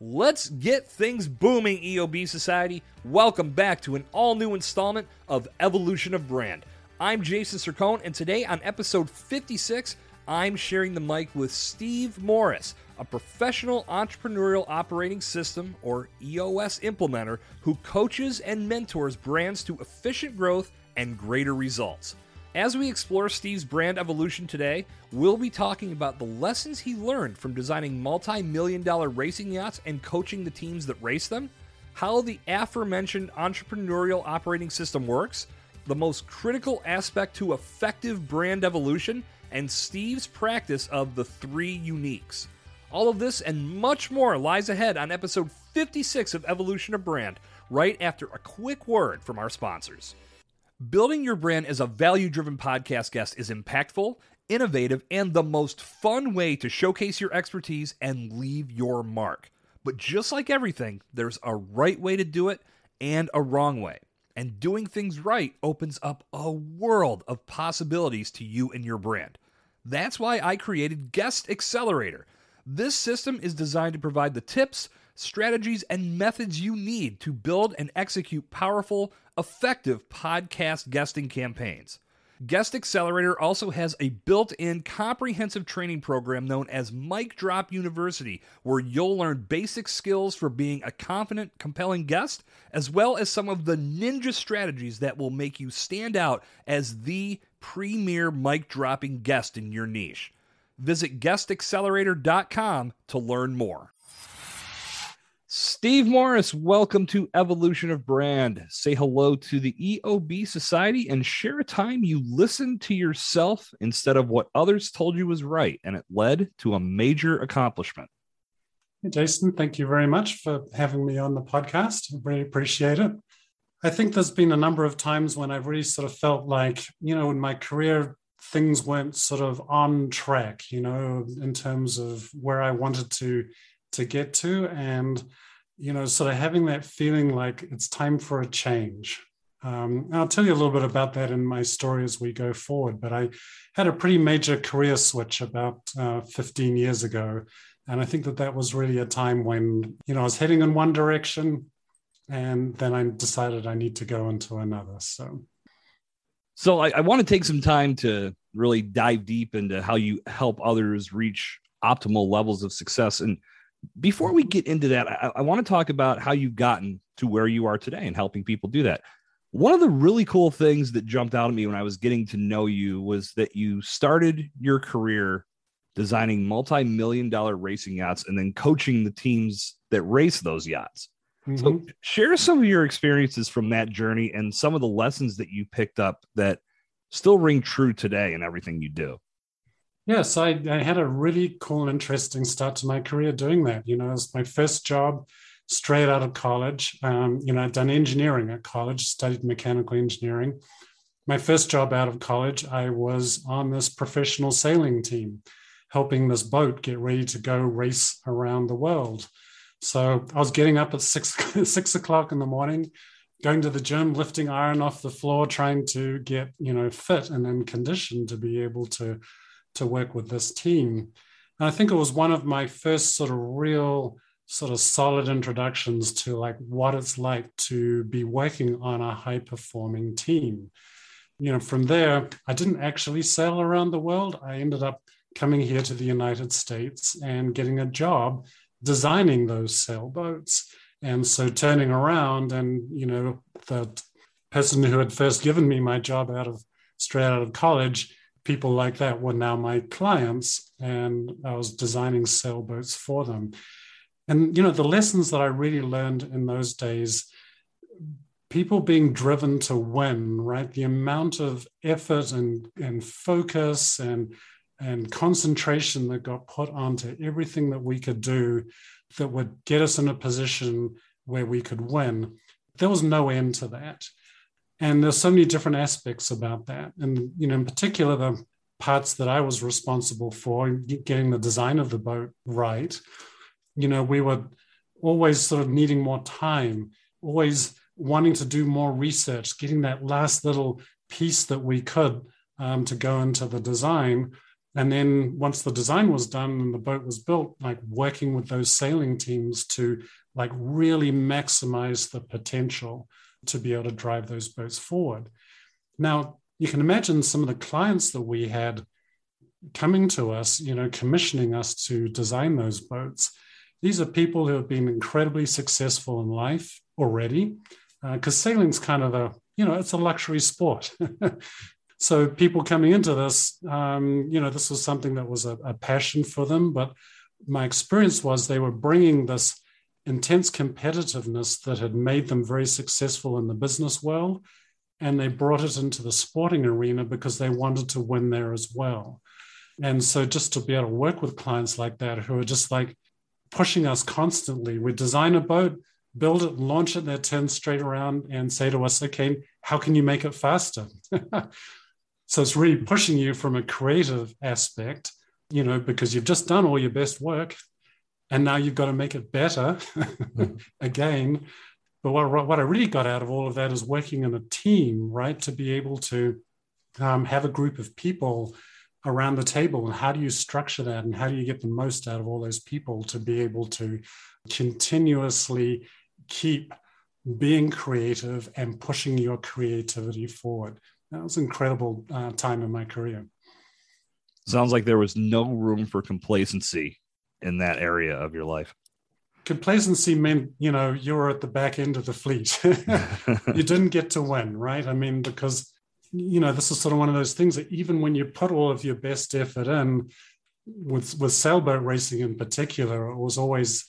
Let's get things booming, EOB Society. Welcome back to an all new installment of Evolution of Brand. I'm Jason Sircone, and today on episode 56, I'm sharing the mic with Steve Morris, a professional entrepreneurial operating system, or EOS implementer, who coaches and mentors brands to efficient growth and greater results. As we explore Steve's brand evolution today, we'll be talking about the lessons he learned from designing multi million dollar racing yachts and coaching the teams that race them, how the aforementioned entrepreneurial operating system works, the most critical aspect to effective brand evolution, and Steve's practice of the three uniques. All of this and much more lies ahead on episode 56 of Evolution of Brand, right after a quick word from our sponsors. Building your brand as a value driven podcast guest is impactful, innovative, and the most fun way to showcase your expertise and leave your mark. But just like everything, there's a right way to do it and a wrong way. And doing things right opens up a world of possibilities to you and your brand. That's why I created Guest Accelerator. This system is designed to provide the tips, strategies, and methods you need to build and execute powerful, effective podcast guesting campaigns. Guest Accelerator also has a built in comprehensive training program known as Mic Drop University, where you'll learn basic skills for being a confident, compelling guest, as well as some of the ninja strategies that will make you stand out as the premier mic dropping guest in your niche. Visit guestaccelerator.com to learn more. Steve Morris, welcome to Evolution of Brand. Say hello to the EOB Society and share a time you listened to yourself instead of what others told you was right, and it led to a major accomplishment. Hey, Jason, thank you very much for having me on the podcast. I really appreciate it. I think there's been a number of times when I've really sort of felt like, you know, in my career, things weren't sort of on track, you know, in terms of where I wanted to to get to. And you know sort of having that feeling like it's time for a change. Um, i'll tell you a little bit about that in my story as we go forward but i had a pretty major career switch about uh, 15 years ago. And i think that that was really a time when you know i was heading in one direction and then i decided i need to go into another so. So I, I want to take some time to really dive deep into how you help others reach optimal levels of success. And before we get into that, I, I want to talk about how you've gotten to where you are today and helping people do that. One of the really cool things that jumped out at me when I was getting to know you was that you started your career designing multi-million dollar racing yachts and then coaching the teams that race those yachts. Mm-hmm. So share some of your experiences from that journey and some of the lessons that you picked up that still ring true today in everything you do. Yes, I, I had a really cool, interesting start to my career doing that. You know, it was my first job straight out of college. Um, you know, I'd done engineering at college, studied mechanical engineering. My first job out of college, I was on this professional sailing team, helping this boat get ready to go race around the world. So I was getting up at six six o'clock in the morning, going to the gym, lifting iron off the floor, trying to get you know fit and in condition to be able to to work with this team. And I think it was one of my first sort of real sort of solid introductions to like what it's like to be working on a high performing team. You know, from there, I didn't actually sail around the world. I ended up coming here to the United States and getting a job designing those sailboats. And so turning around and, you know, the person who had first given me my job out of straight out of college people like that were now my clients and I was designing sailboats for them. And, you know, the lessons that I really learned in those days, people being driven to win, right? The amount of effort and, and focus and, and concentration that got put onto everything that we could do that would get us in a position where we could win. There was no end to that and there's so many different aspects about that. And you know in particular the parts that i was responsible for getting the design of the boat right you know we were always sort of needing more time always wanting to do more research getting that last little piece that we could um, to go into the design. And then once the design was done and the boat was built, like working with those sailing teams to like really maximize the potential to be able to drive those boats forward. Now, you can imagine some of the clients that we had coming to us, you know, commissioning us to design those boats. These are people who have been incredibly successful in life already, because uh, sailing's kind of a, you know, it's a luxury sport. so people coming into this, um, you know, this was something that was a, a passion for them. But my experience was they were bringing this intense competitiveness that had made them very successful in the business world. And they brought it into the sporting arena because they wanted to win there as well. And so just to be able to work with clients like that who are just like pushing us constantly, we design a boat, build it, launch it, they turn straight around and say to us, okay, how can you make it faster? so it's really pushing you from a creative aspect, you know, because you've just done all your best work and now you've got to make it better again. But what, what I really got out of all of that is working in a team, right? To be able to um, have a group of people around the table and how do you structure that and how do you get the most out of all those people to be able to continuously keep being creative and pushing your creativity forward that was an incredible uh, time in my career sounds like there was no room for complacency in that area of your life. Complacency meant you know you were at the back end of the fleet. You didn't get to win right? I mean because you know, this is sort of one of those things that even when you put all of your best effort in, with with sailboat racing in particular, it was always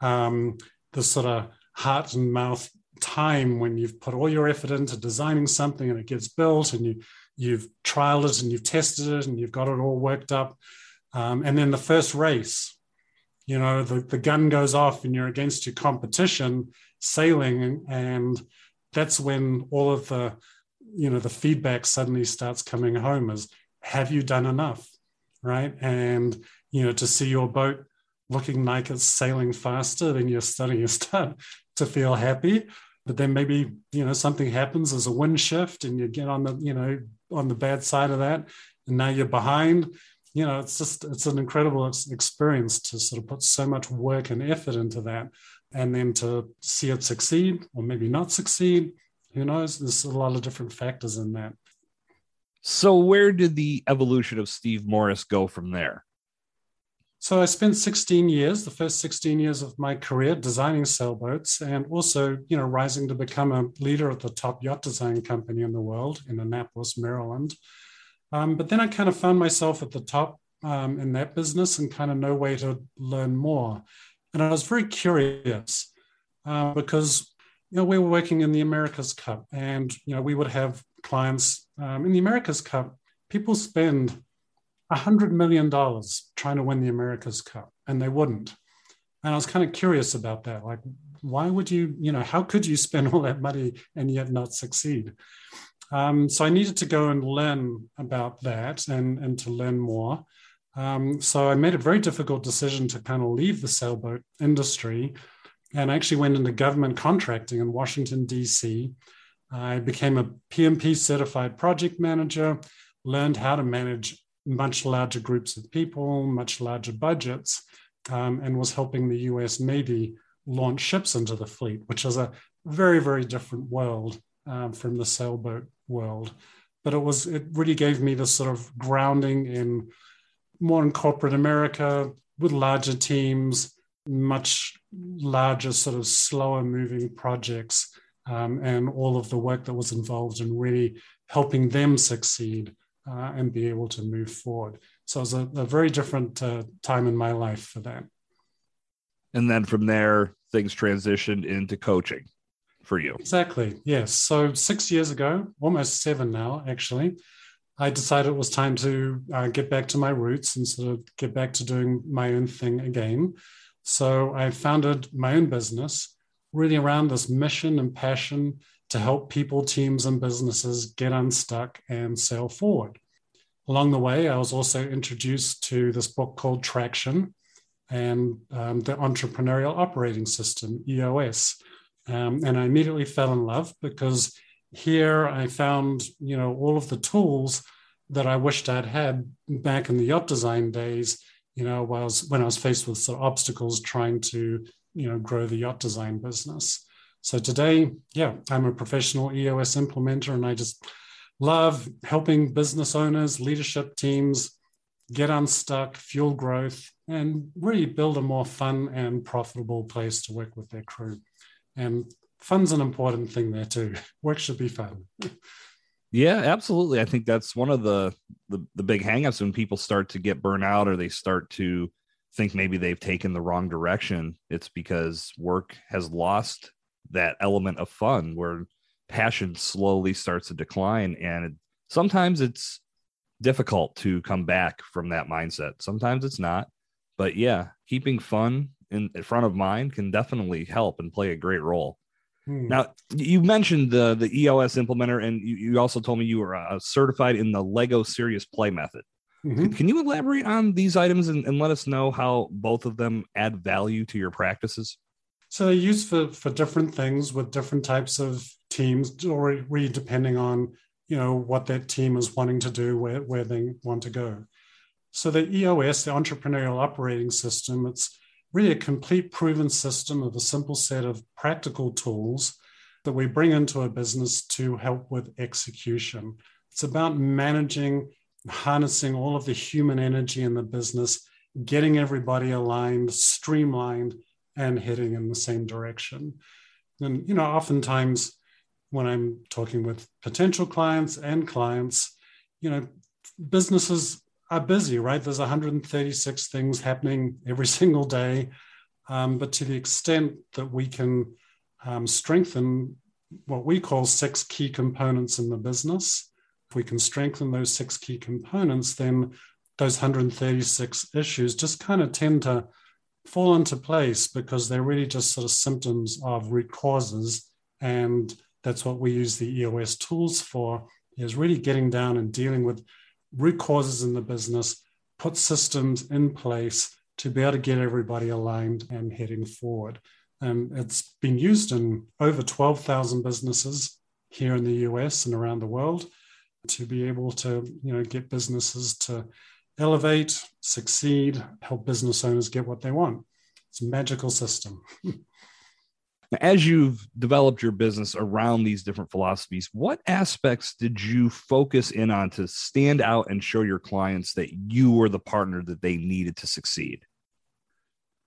um, the sort of heart and mouth time when you've put all your effort into designing something and it gets built and you you've trialed it and you've tested it and you've got it all worked up, um, and then the first race, you know, the, the gun goes off and you're against your competition sailing, and that's when all of the you know the feedback suddenly starts coming home as have you done enough? Right? And you know to see your boat looking like it's sailing faster then you're starting to start to feel happy. But then maybe you know something happens as a wind shift and you get on the you know on the bad side of that and now you're behind you know it's just it's an incredible experience to sort of put so much work and effort into that and then to see it succeed or maybe not succeed who knows? There's a lot of different factors in that. So, where did the evolution of Steve Morris go from there? So, I spent 16 years, the first 16 years of my career, designing sailboats and also, you know, rising to become a leader of the top yacht design company in the world in Annapolis, Maryland. Um, but then I kind of found myself at the top um, in that business and kind of no way to learn more. And I was very curious uh, because you know, we were working in the America's Cup, and you know, we would have clients um, in the America's Cup. People spend hundred million dollars trying to win the America's Cup, and they wouldn't. And I was kind of curious about that. Like, why would you? You know, how could you spend all that money and yet not succeed? Um, so I needed to go and learn about that and and to learn more. Um, so I made a very difficult decision to kind of leave the sailboat industry and I actually went into government contracting in Washington, D.C. I became a PMP certified project manager, learned how to manage much larger groups of people, much larger budgets, um, and was helping the US Navy launch ships into the fleet, which is a very, very different world um, from the sailboat world. But it was it really gave me this sort of grounding in modern corporate America with larger teams, much larger, sort of slower moving projects, um, and all of the work that was involved in really helping them succeed uh, and be able to move forward. So it was a, a very different uh, time in my life for that. And then from there, things transitioned into coaching for you. Exactly. Yes. So six years ago, almost seven now, actually, I decided it was time to uh, get back to my roots and sort of get back to doing my own thing again. So I founded my own business really around this mission and passion to help people, teams, and businesses get unstuck and sail forward. Along the way, I was also introduced to this book called Traction and um, the Entrepreneurial Operating System, EOS. Um, and I immediately fell in love because here I found, you know, all of the tools that I wished I'd had back in the yacht design days, you know, was when I was faced with sort of obstacles trying to, you know, grow the yacht design business. So today, yeah, I'm a professional EOS implementer and I just love helping business owners, leadership teams get unstuck, fuel growth, and really build a more fun and profitable place to work with their crew. And fun's an important thing there too. Work should be fun. Yeah, absolutely. I think that's one of the, the the big hangups when people start to get burnt out or they start to think maybe they've taken the wrong direction. It's because work has lost that element of fun where passion slowly starts to decline and it, sometimes it's difficult to come back from that mindset. Sometimes it's not. But yeah, keeping fun in, in front of mind can definitely help and play a great role. Hmm. Now, you mentioned the the EOS implementer, and you, you also told me you were uh, certified in the Lego Serious Play method. Mm-hmm. Can you elaborate on these items and, and let us know how both of them add value to your practices? So they're used for, for different things with different types of teams, or really depending on you know what that team is wanting to do, where, where they want to go. So the EOS, the Entrepreneurial Operating System, it's really a complete proven system of a simple set of practical tools that we bring into a business to help with execution. It's about managing, harnessing all of the human energy in the business, getting everybody aligned, streamlined, and heading in the same direction. And, you know, oftentimes when I'm talking with potential clients and clients, you know, businesses are busy, right? There's 136 things happening every single day. Um, but to the extent that we can um, strengthen what we call six key components in the business, if we can strengthen those six key components, then those 136 issues just kind of tend to fall into place because they're really just sort of symptoms of root causes. And that's what we use the EOS tools for, is really getting down and dealing with root causes in the business, put systems in place to be able to get everybody aligned and heading forward. And it's been used in over 12,000 businesses here in the US and around the world to be able to, you know, get businesses to elevate, succeed, help business owners get what they want. It's a magical system. Now, as you've developed your business around these different philosophies, what aspects did you focus in on to stand out and show your clients that you were the partner that they needed to succeed?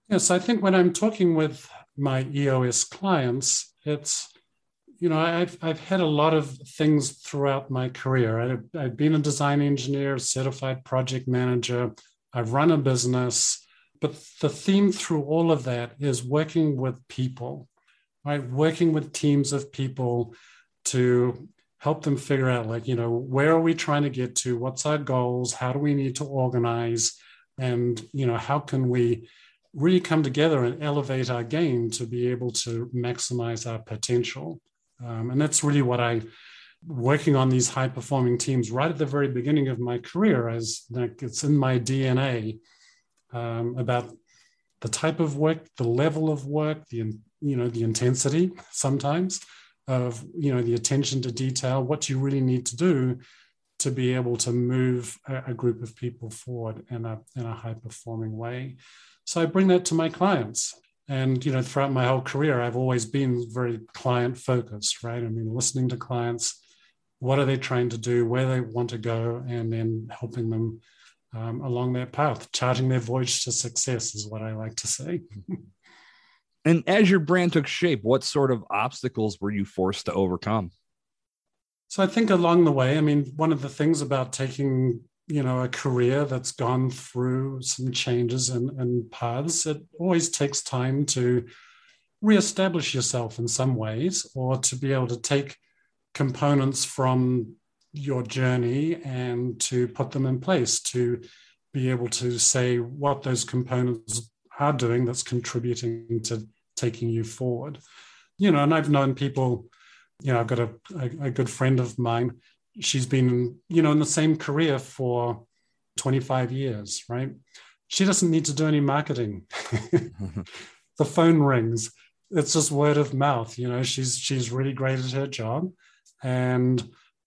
Yes, I think when I'm talking with my EOS clients, it's you know I've I've had a lot of things throughout my career. I've, I've been a design engineer, certified project manager. I've run a business, but the theme through all of that is working with people right? Working with teams of people to help them figure out, like, you know, where are we trying to get to? What's our goals? How do we need to organize? And, you know, how can we really come together and elevate our game to be able to maximize our potential? Um, and that's really what I, working on these high performing teams right at the very beginning of my career, as like it's in my DNA um, about the type of work, the level of work, the you know the intensity sometimes of you know the attention to detail what you really need to do to be able to move a, a group of people forward in a in a high performing way. So i bring that to my clients. And you know throughout my whole career i've always been very client focused right? I mean listening to clients what are they trying to do where they want to go and then helping them um, along that path charting their voyage to success is what i like to say And as your brand took shape, what sort of obstacles were you forced to overcome? So I think along the way, I mean, one of the things about taking, you know, a career that's gone through some changes and, and paths, it always takes time to reestablish yourself in some ways or to be able to take components from your journey and to put them in place to be able to say what those components are doing that's contributing to taking you forward. You know, and I've known people, you know, I've got a, a, a good friend of mine. She's been, you know, in the same career for 25 years, right? She doesn't need to do any marketing. the phone rings. It's just word of mouth. You know, she's she's really great at her job. And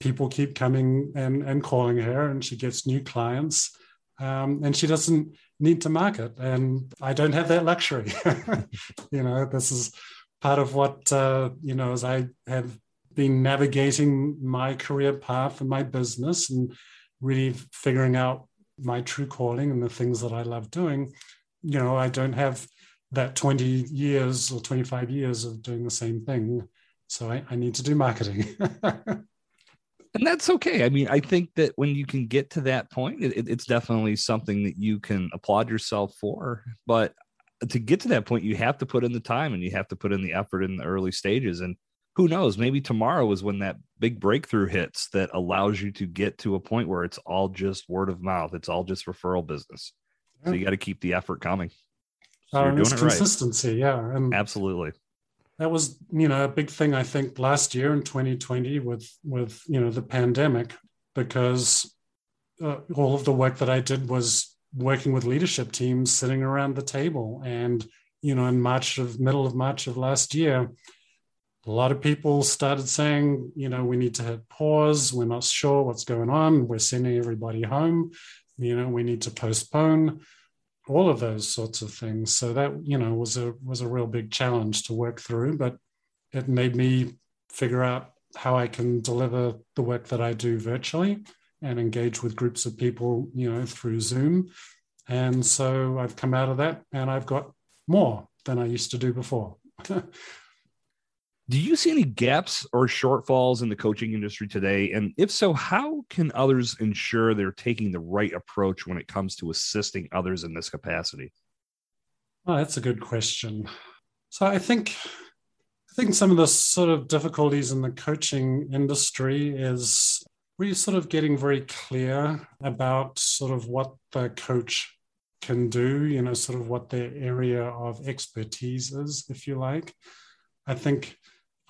people keep coming and, and calling her, and she gets new clients. Um, and she doesn't need to market. And I don't have that luxury. you know, this is part of what, uh, you know, as I have been navigating my career path and my business and really figuring out my true calling and the things that I love doing, you know, I don't have that 20 years or 25 years of doing the same thing. So I, I need to do marketing. and that's okay. I mean, I think that when you can get to that point, it, it's definitely something that you can applaud yourself for. But to get to that point, you have to put in the time and you have to put in the effort in the early stages. And who knows, maybe tomorrow is when that big breakthrough hits that allows you to get to a point where it's all just word of mouth, it's all just referral business. So you got to keep the effort coming. So uh, doing it consistency, right. yeah, and absolutely. That was, you know, a big thing I think last year in 2020 with with you know the pandemic, because uh, all of the work that I did was working with leadership teams, sitting around the table, and you know, in March of middle of March of last year, a lot of people started saying, you know, we need to hit pause. We're not sure what's going on. We're sending everybody home. You know, we need to postpone all of those sorts of things. So that, you know, was a was a real big challenge to work through, but it made me figure out how I can deliver the work that I do virtually and engage with groups of people, you know, through Zoom. And so I've come out of that and I've got more than I used to do before. Do you see any gaps or shortfalls in the coaching industry today? And if so, how can others ensure they're taking the right approach when it comes to assisting others in this capacity? That's a good question. So I think I think some of the sort of difficulties in the coaching industry is we're sort of getting very clear about sort of what the coach can do, you know, sort of what their area of expertise is, if you like. I think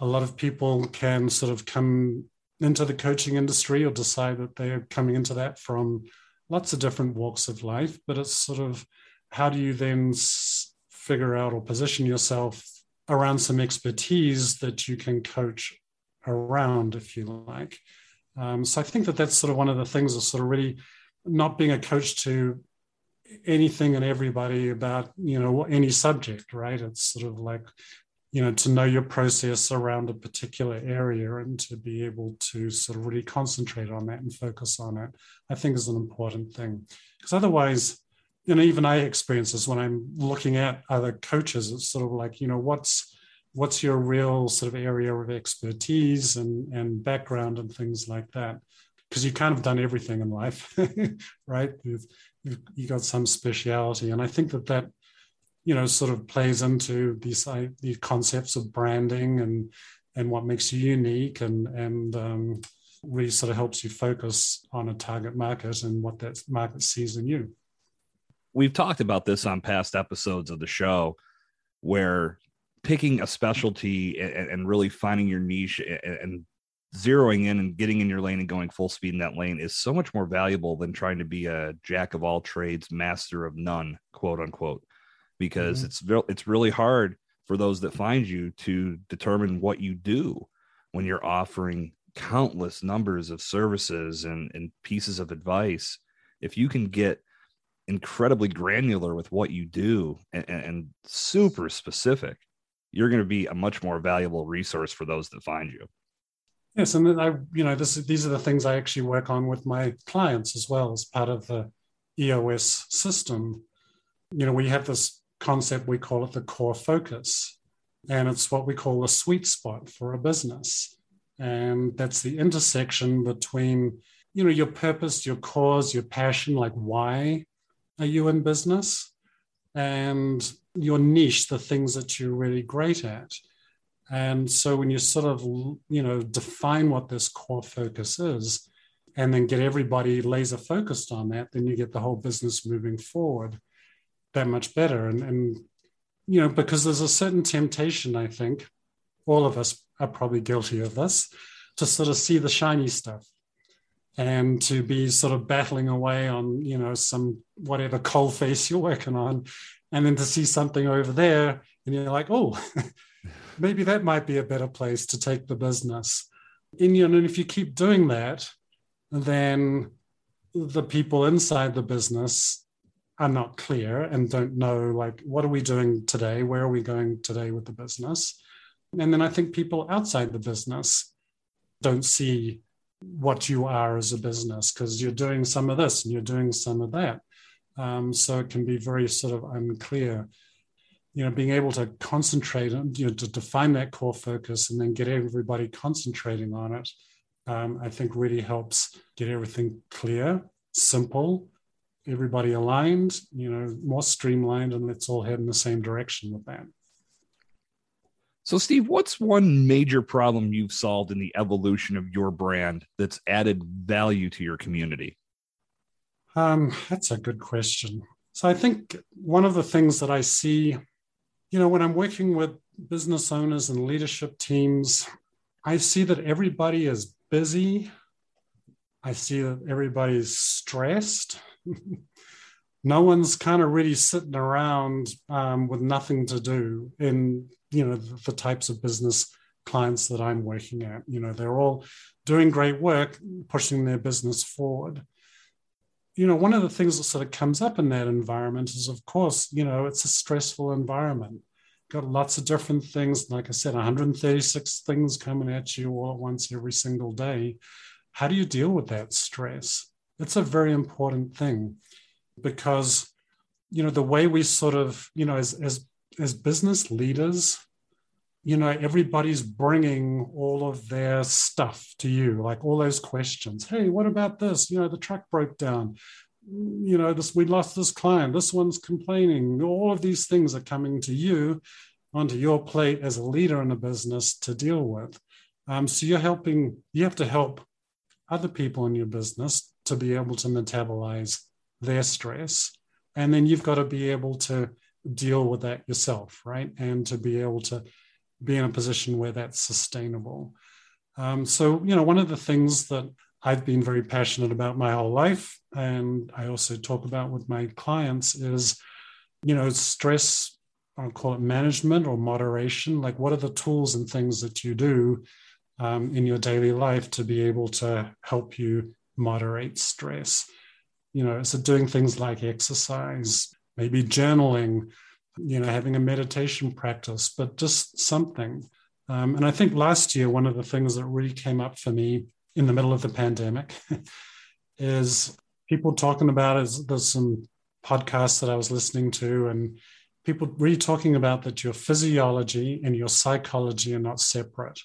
a lot of people can sort of come into the coaching industry or decide that they're coming into that from lots of different walks of life. But it's sort of how do you then figure out or position yourself around some expertise that you can coach around, if you like. Um, so I think that that's sort of one of the things of sort of really not being a coach to anything and everybody about you know any subject right it's sort of like you know to know your process around a particular area and to be able to sort of really concentrate on that and focus on it i think is an important thing. Because otherwise you know even i experience this when i'm looking at other coaches it's sort of like you know what's what's your real sort of area of expertise and and background and things like that? Because you've kind of done everything in life right? You've, you've, you got some speciality. And i think that that you know sort of plays into these uh, these concepts of branding and and what makes you unique and and um, really sort of helps you focus on a target market and what that market sees in you. We've talked about this on past episodes of the show, where picking a specialty and, and really finding your niche and, and zeroing in and getting in your lane and going full speed in that lane is so much more valuable than trying to be a jack of all trades, master of none, quote unquote because mm-hmm. it's re- it's really hard for those that find you to determine what you do when you're offering countless numbers of services and, and pieces of advice. If you can get incredibly granular with what you do and, and super specific you're going to be a much more valuable resource for those that find you. Yes and i you know this these are the things i actually work on with my clients as well as part of the eos system. You know we have this concept, we call it the core focus. And it's what we call the sweet spot for a business. And that's the intersection between, you know, your purpose, your cause, your passion, like why are you in business? And your niche, the things that you're really great at. And so when you sort of, you know, define what this core focus is, and then get everybody laser focused on that, then you get the whole business moving forward that much better. And, and, you know, because there's a certain temptation, I think, all of us are probably guilty of this, to sort of see the shiny stuff and to be sort of battling away on, you know, some whatever coal face you're working on. And then to see something over there and you're like, oh, maybe that might be a better place to take the business. And, you know, and if you keep doing that, then the people inside the business are not clear and don't know like what are we doing today? Where are we going today with the business? And then i think people outside the business don't see what you are as a business because you're doing some of this and you're doing some of that. Um, so it can be very sort of unclear. You know being able to concentrate and you know to define that core focus and then get everybody concentrating on it um, i think really helps get everything clear simple everybody aligned, you know, more streamlined, and let's all head in the same direction with that. So, Steve, what's one major problem you've solved in the evolution of your brand that's added value to your community? Um, that's a good question. So, I think one of the things that I see, you know, when I'm working with business owners and leadership teams, I see that everybody is busy. I see that everybody's stressed. no one's kind of really sitting around um, with nothing to do in you know the, the, types of business clients that i'm working at. You know they're all doing great work pushing their business forward. You know one of the things that sort of comes up in that environment is of course you know it's a stressful environment. Got lots of different things. Like i said 136 things coming at you all at once every single day. How do you deal with that stress it's a very important thing because you know the way we sort of you know as as as business leaders you know everybody's bringing all of their stuff to you like all those questions. Hey what about this? You know the truck broke down. You know this we lost this client. This one's complaining. All of these things are coming to you onto your plate as a leader in a business to deal with. Um, so you're helping you have to help other people in your business to be able to metabolize their stress. And then you've got to be able to deal with that yourself, right? And to be able to be in a position where that's sustainable. Um, so, you know, one of the things that I've been very passionate about my whole life, and I also talk about with my clients, is, you know, stress, I'll call it management or moderation. Like, what are the tools and things that you do um, in your daily life to be able to help you moderate stress. You know, so doing things like exercise, maybe journaling, you know, having a meditation practice, but just something. Um, and I think last year, one of the things that really came up for me in the middle of the pandemic is people talking about is there's some podcasts that I was listening to and people really talking about that your physiology and your psychology are not separate.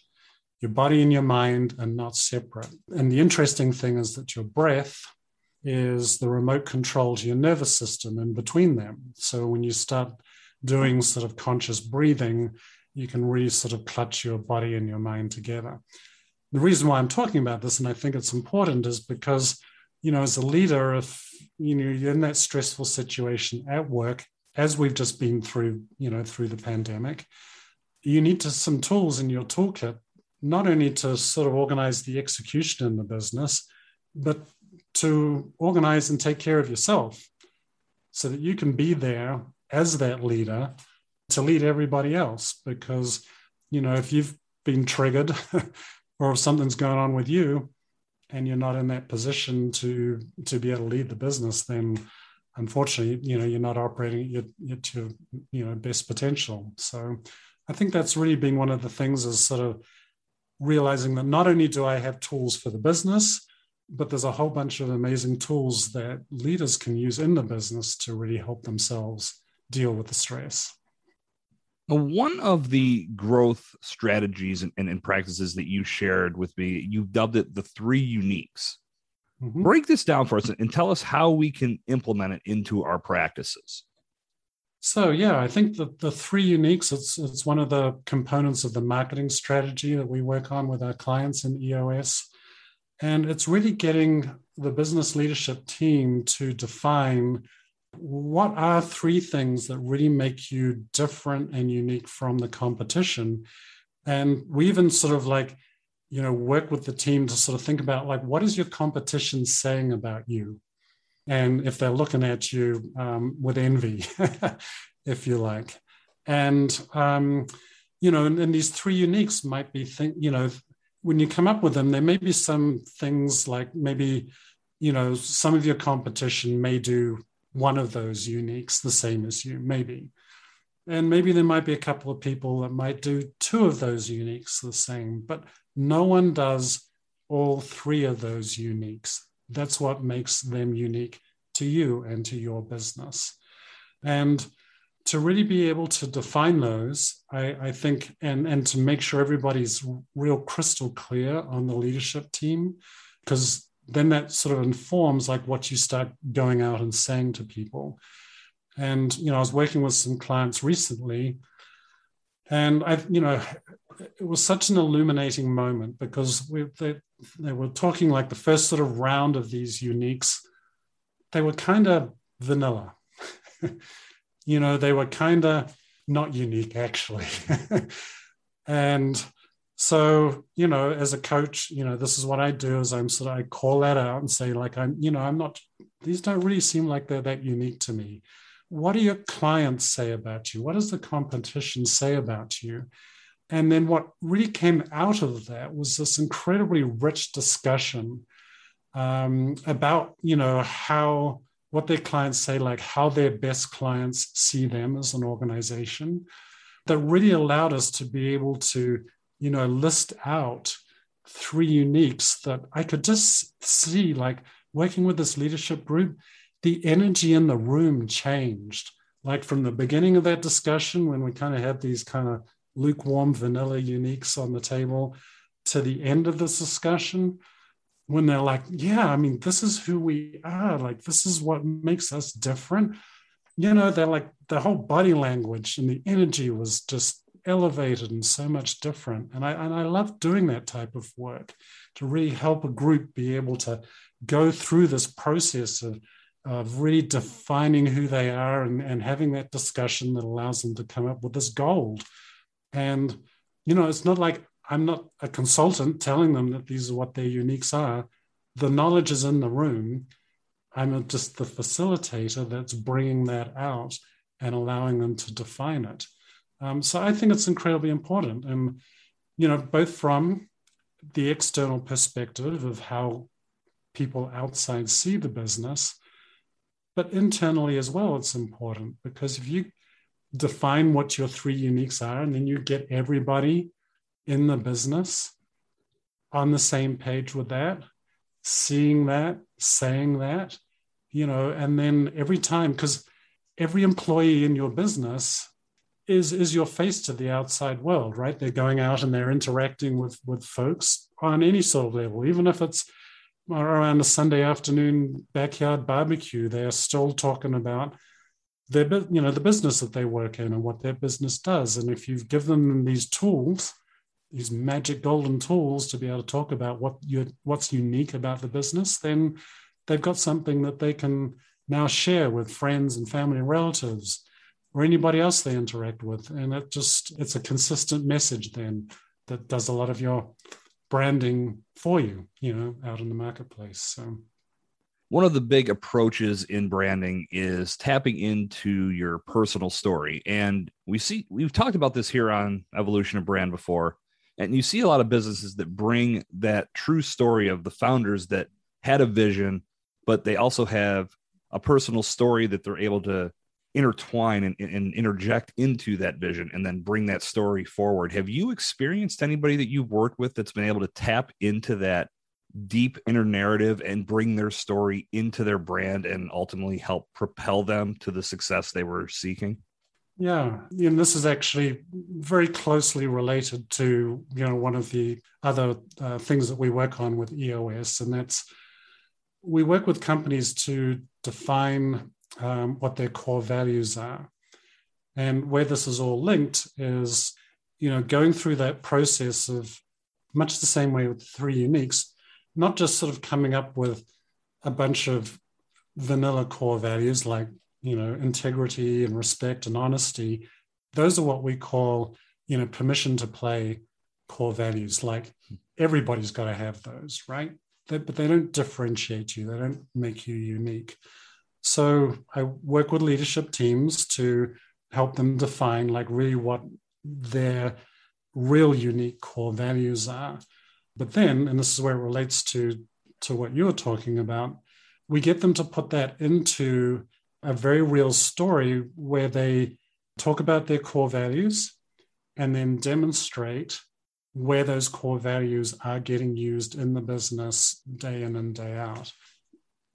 Your body and your mind are not separate. And the interesting thing is that your breath is the remote control to your nervous system in between them. So when you start doing sort of conscious breathing, you can really sort of clutch your body and your mind together. The reason why I'm talking about this, and I think it's important, is because, you know, as a leader, if you know you're in that stressful situation at work, as we've just been through, you know, through the pandemic, you need to some tools in your toolkit not only to sort of organize the execution in the business, but to organize and take care of yourself so that you can be there as that leader to lead everybody else. Because, you know, if you've been triggered or if something's going on with you and you're not in that position to to be able to lead the business, then unfortunately, you know, you're not operating at your, at your you know best potential. So I think that's really been one of the things is sort of realizing that not only do I have tools for the business, but there's a whole bunch of amazing tools that leaders can use in the business to really help themselves deal with the stress. One of the growth strategies and, and, and practices that you shared with me, you dubbed it the three uniques. Mm-hmm. Break this down for us and tell us how we can implement it into our practices. So yeah, I think that the three uniques, it's it's one of the components of the marketing strategy that we work on with our clients in EOS. And it's really getting the business leadership team to define what are three things that really make you different and unique from the competition. And we even sort of like, you know, work with the team to sort of think about like, what is your competition saying about you? And if they're looking at you um, with envy, if you like. And, um, you know, and, and, these three uniques might be, think, you know, when you come up with them, there may be some things like maybe, you know, some of your competition may do one of those uniques the same as you, maybe. And maybe there might be a couple of people that might do two of those uniques the same, but no one does all three of those uniques. That's what makes them unique to you and to your business. And to really be able to define those, I, I, think, and, and to make sure everybody's real crystal clear on the leadership team, because then that sort of informs like what you start going out and saying to people. And, you know, I was working with some clients recently, and I, you know, it was such an illuminating moment because we, they, they were talking like the first sort of round of these uniques, they were kind of vanilla. you know, they were kind of not unique actually. and so, you know, as a coach, you know, this is what I do is I'm sort of I call that out and say, like, I'm, you know, I'm not, these don't really seem like they're that unique to me. What do your clients say about you? What does the competition say about you? And then what really came out of that was this incredibly rich discussion um, about, you know, how what their clients say, like how their best clients see them as an organization, that really allowed us to be able to, you know, list out three uniques that I could just see, like working with this leadership group, the energy in the room changed. Like from the beginning of that discussion, when we kind of had these kind of lukewarm vanilla uniques on the table, to the end of this discussion, when they're like, yeah, I mean, this is who we are. Like, this is what makes us different. You know, they're like the whole body language and the energy was just elevated and so much different. And I and I love doing that type of work to really help a group be able to go through this process of, of really defining who they are and, and having that discussion that allows them to come up with this gold. And, you know, it's not like I'm not a consultant telling them that these are what their uniques are. The knowledge is in the room. I'm just the facilitator that's bringing that out and allowing them to define it. Um, so I think it's incredibly important. And, you know, both from the external perspective of how people outside see the business, but internally as well, it's important because if you define what your three uniques are and then you get everybody in the business on the same page with that, seeing that, saying that, you know, and then every time, because every employee in your business is is your face to the outside world, right? They're going out and they're interacting with with folks on any sort of level, even if it's around a Sunday afternoon backyard barbecue. They are still talking about their you know the business that they work in and what their business does. And if you've given them these tools these magic golden tools to be able to talk about what you what's unique about the business, then they've got something that they can now share with friends and family and relatives or anybody else they interact with. And it just it's a consistent message then that does a lot of your branding for you, you know, out in the marketplace. So one of the big approaches in branding is tapping into your personal story and we see we've talked about this here on evolution of brand before and you see a lot of businesses that bring that true story of the founders that had a vision, but they also have a personal story that they're able to intertwine and, and, interject into that vision and then bring that story forward. Have you experienced anybody that you've worked with that's been able to tap into that deep inner narrative and bring their story into their brand and ultimately help propel them to the success they were seeking? Yeah, and this is actually very closely related to you know one of the other uh, things that we work on with EOS, and that's we work with companies to define um, what their core values are, and where this is all linked is you know going through that process of much the same way with three uniques, not just sort of coming up with a bunch of vanilla core values like you know, integrity and respect and honesty, those are what we call, you know, permission to play core values. Like everybody's got to have those, right? They, but they don't differentiate you, they don't make you unique. So I work with leadership teams to help them define, like, really what their real unique core values are. But then, and this is where it relates to, to what you were talking about, we get them to put that into a very real story where they talk about their core values and then demonstrate where those core values are getting used in the business day in and day out.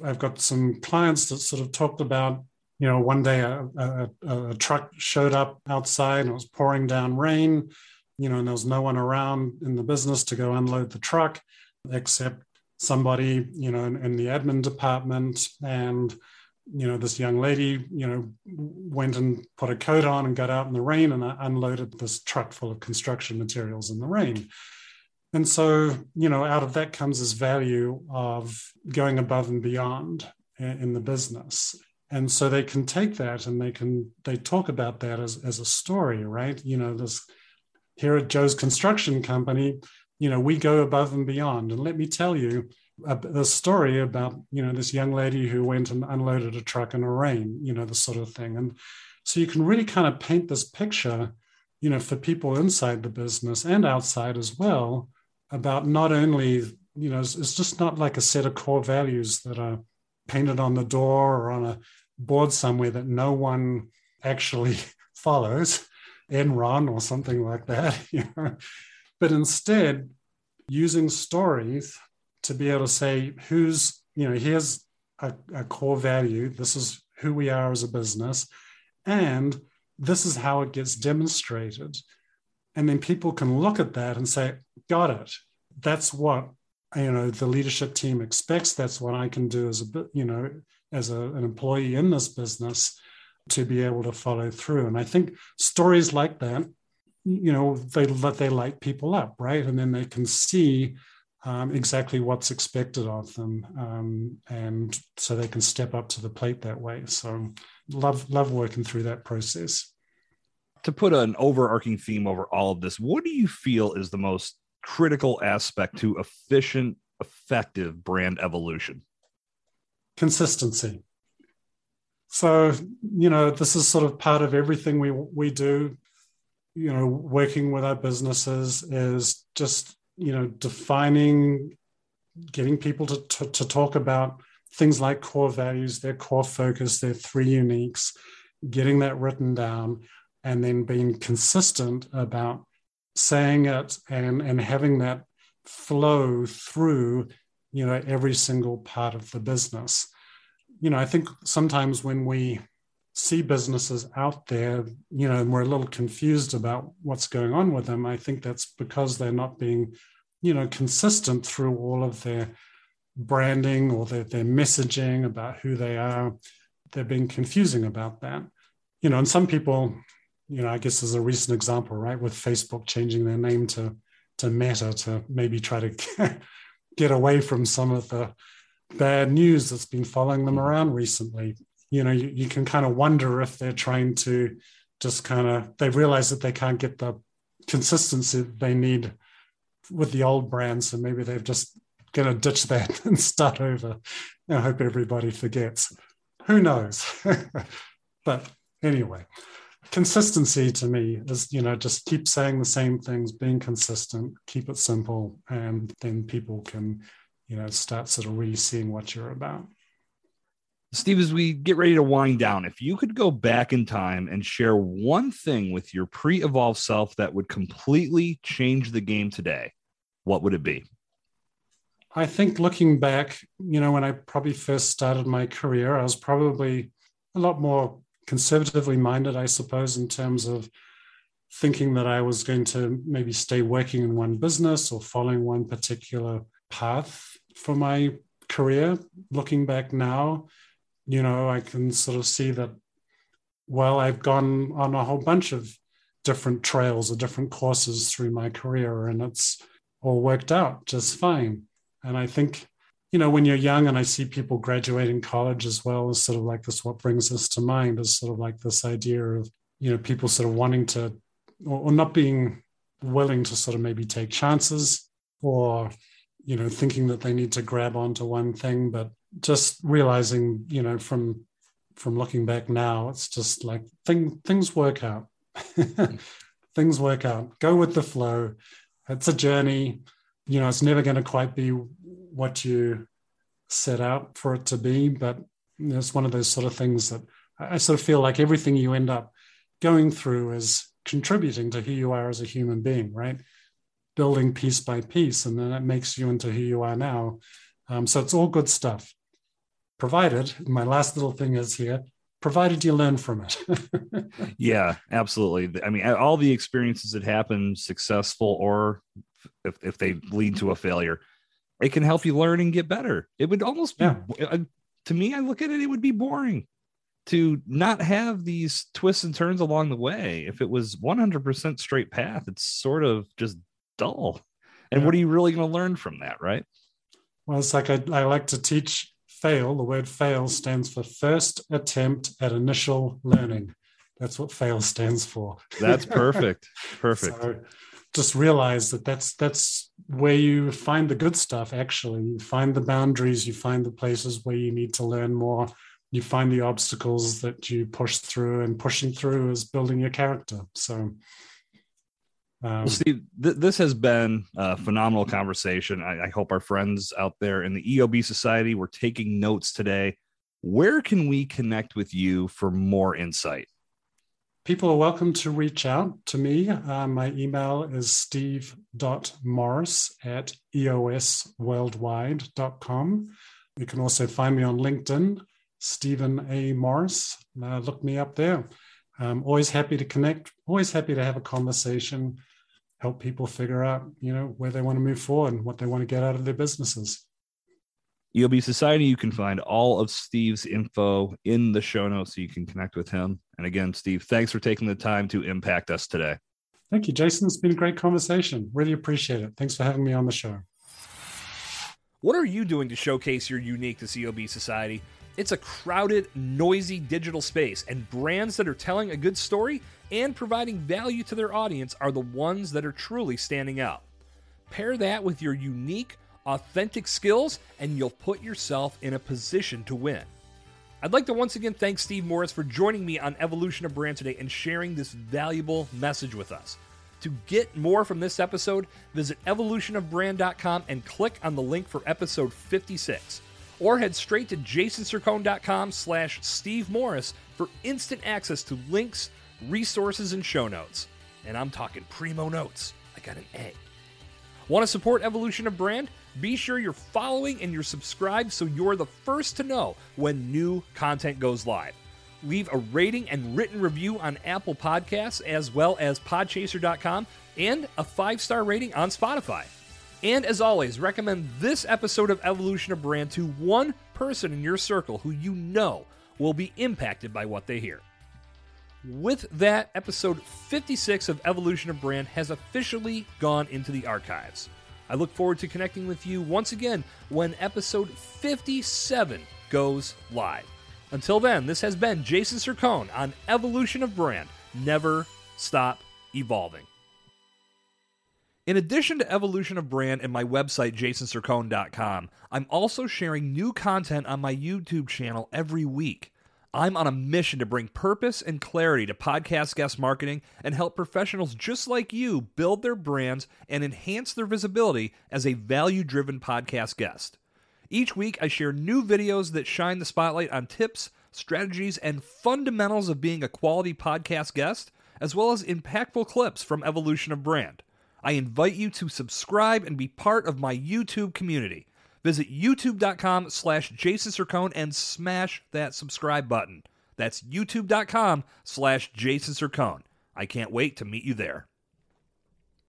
I've got some clients that sort of talked about, you know, one day a, a, a truck showed up outside and it was pouring down rain, you know, and there was no one around in the business to go unload the truck except somebody, you know, in, in the admin department. And you know, this young lady, you know, went and put a coat on and got out in the rain and unloaded this truck full of construction materials in the rain. And so, you know, out of that comes this value of going above and beyond in the business. And so they can take that and they can they talk about that as, as a story, right? You know, this here at Joe's construction company, you know, we go above and beyond. And let me tell you, a, a, story about you know this young lady who went and unloaded a truck in the rain you know the sort of thing and so you can really kind of paint this picture you know for people inside the business and outside as well about not only you know it's, it's just not like a set of core values that are painted on the door or on a board somewhere that no one actually follows enron or something like that but instead using stories to be able to say who's you know here's a, a core value this is who we are as a business and this is how it gets demonstrated. And then people can look at that and say got it. That's what you know the leadership team expects. That's what i can do as a you know as a, an employee in this business to be able to follow through and i think stories like that you know they let they light people up right and then they can see um, exactly what's expected of them, um, and so they can step up to the plate that way. So, love love working through that process. To put an overarching theme over all of this, what do you feel is the most critical aspect to efficient, effective brand evolution? Consistency. So, you know, this is sort of part of everything we we do. You know, working with our businesses is just you know, defining, getting people to, to, to talk about things like core values, their core focus, their three uniques, getting that written down, and then being consistent about saying it and, and having that flow through, you know, every single part of the business. You know, I think sometimes when we see businesses out there, you know, and we're a little confused about what's going on with them, I think that's because they're not being, you know, consistent through all of their branding or their, their messaging about who they are. They're being confusing about that. You know, and some people, you know, I guess there's a recent example, right, with Facebook changing their name to to Meta to maybe try to get away from some of the bad news that's been following them mm-hmm. around recently. You know you, you can kind of wonder if they're trying to just kind of they realize that they can't get the consistency they need with the old brands so maybe they've just going to ditch that and start over. I hope everybody forgets. Who knows? But anyway consistency to me is you know just keep saying the same things being consistent keep it simple and then people can you know start sort of really seeing what you're about Steve, as we get ready to wind down, if you could go back in time and share one thing with your pre evolved self that would completely change the game today, what would it be? I think looking back, you know, when I probably first started my career, I was probably a lot more conservatively minded, I suppose, in terms of thinking that I was going to maybe stay working in one business or following one particular path for my career. Looking back now, you know, I can sort of see that, well, I've gone on a whole bunch of different trails or different courses through my career, and it's all worked out just fine. And I think, you know, when you're young and I see people graduating college as well, is sort of like this, what brings this to mind is sort of like this idea of, you know, people sort of wanting to, or, or not being willing to sort of maybe take chances or, you know, thinking that they need to grab onto one thing, but just realizing, you know, from from looking back now, it's just like thing, things work out. things work out. Go with the flow. It's a journey. you know, it's never going to quite be what you set out for it to be, but it's one of those sort of things that I sort of feel like everything you end up going through is contributing to who you are as a human being, right? Building piece by piece, and then it makes you into who you are now. Um, so it's all good stuff. Provided, my last little thing is here, provided you learn from it. yeah, absolutely. I mean, all the experiences that happen, successful or if, if they lead to a failure, it can help you learn and get better. It would almost be, yeah. Uh, to me, I look at it, it would be boring to not have these twists and turns along the way. If it was 100% straight path, it's sort of just dull. And yeah. what are you really going to learn from that, right? Well, it's like I, I like to teach fail. The word fail stands for first attempt at initial learning. That's what fail stands for. That's perfect. Perfect. so just realize that that's that's where you find the good stuff actually you find the boundaries you find the places where you need to learn more you find the obstacles that you push through and pushing through is building your character so um, well, Steve, th- this has been a phenomenal conversation. I-, I hope our friends out there in the EOB Society were taking notes today. Where can we connect with you for more insight? People are welcome to reach out to me. Uh, my email is steve.morris at eosworldwide.com. You can also find me on LinkedIn Stephen A. Morris. Uh, look me up there. I'm always happy to connect, always happy to have a conversation, help people figure out, you know, where they want to move forward and what they want to get out of their businesses. EOB Society, you can find all of Steve's info in the show notes so you can connect with him. And again, Steve, thanks for taking the time to impact us today. Thank you, Jason. It's been a great conversation. Really appreciate it. Thanks for having me on the show. What are you doing to showcase your unique to EOB Society? It's a crowded, noisy digital space, and brands that are telling a good story and providing value to their audience are the ones that are truly standing out. Pair that with your unique, authentic skills, and you'll put yourself in a position to win. I'd like to once again thank Steve Morris for joining me on Evolution of Brand today and sharing this valuable message with us. To get more from this episode, visit evolutionofbrand.com and click on the link for episode 56 or head straight to jasonsircone.com slash steve morris for instant access to links resources and show notes. And i'm talking primo notes. I got an a. Want to support evolution of brand? Be sure you're following and you're subscribed so you're the first to know when new content goes live. Leave a rating and written review on apple podcasts as well as podchaser.com and a five star rating on spotify and as always, recommend this episode of Evolution of Brand to one person in your circle who you know will be impacted by what they hear. With that, episode 56 of Evolution of Brand has officially gone into the archives. I look forward to connecting with you once again when episode 57 goes live. Until then, this has been Jason Sircone on Evolution of Brand. Never stop evolving. In addition to Evolution of Brand and my website, jasonsircone.com, I'm also sharing new content on my YouTube channel every week. I'm on a mission to bring purpose and clarity to podcast guest marketing and help professionals just like you build their brands and enhance their visibility as a value driven podcast guest. Each week, I share new videos that shine the spotlight on tips, strategies, and fundamentals of being a quality podcast guest, as well as impactful clips from Evolution of Brand. I invite you to subscribe and be part of my YouTube community. Visit youtube.com slash Jason Sircone and smash that subscribe button. That's youtube.com slash Jason Sircone. I can't wait to meet you there.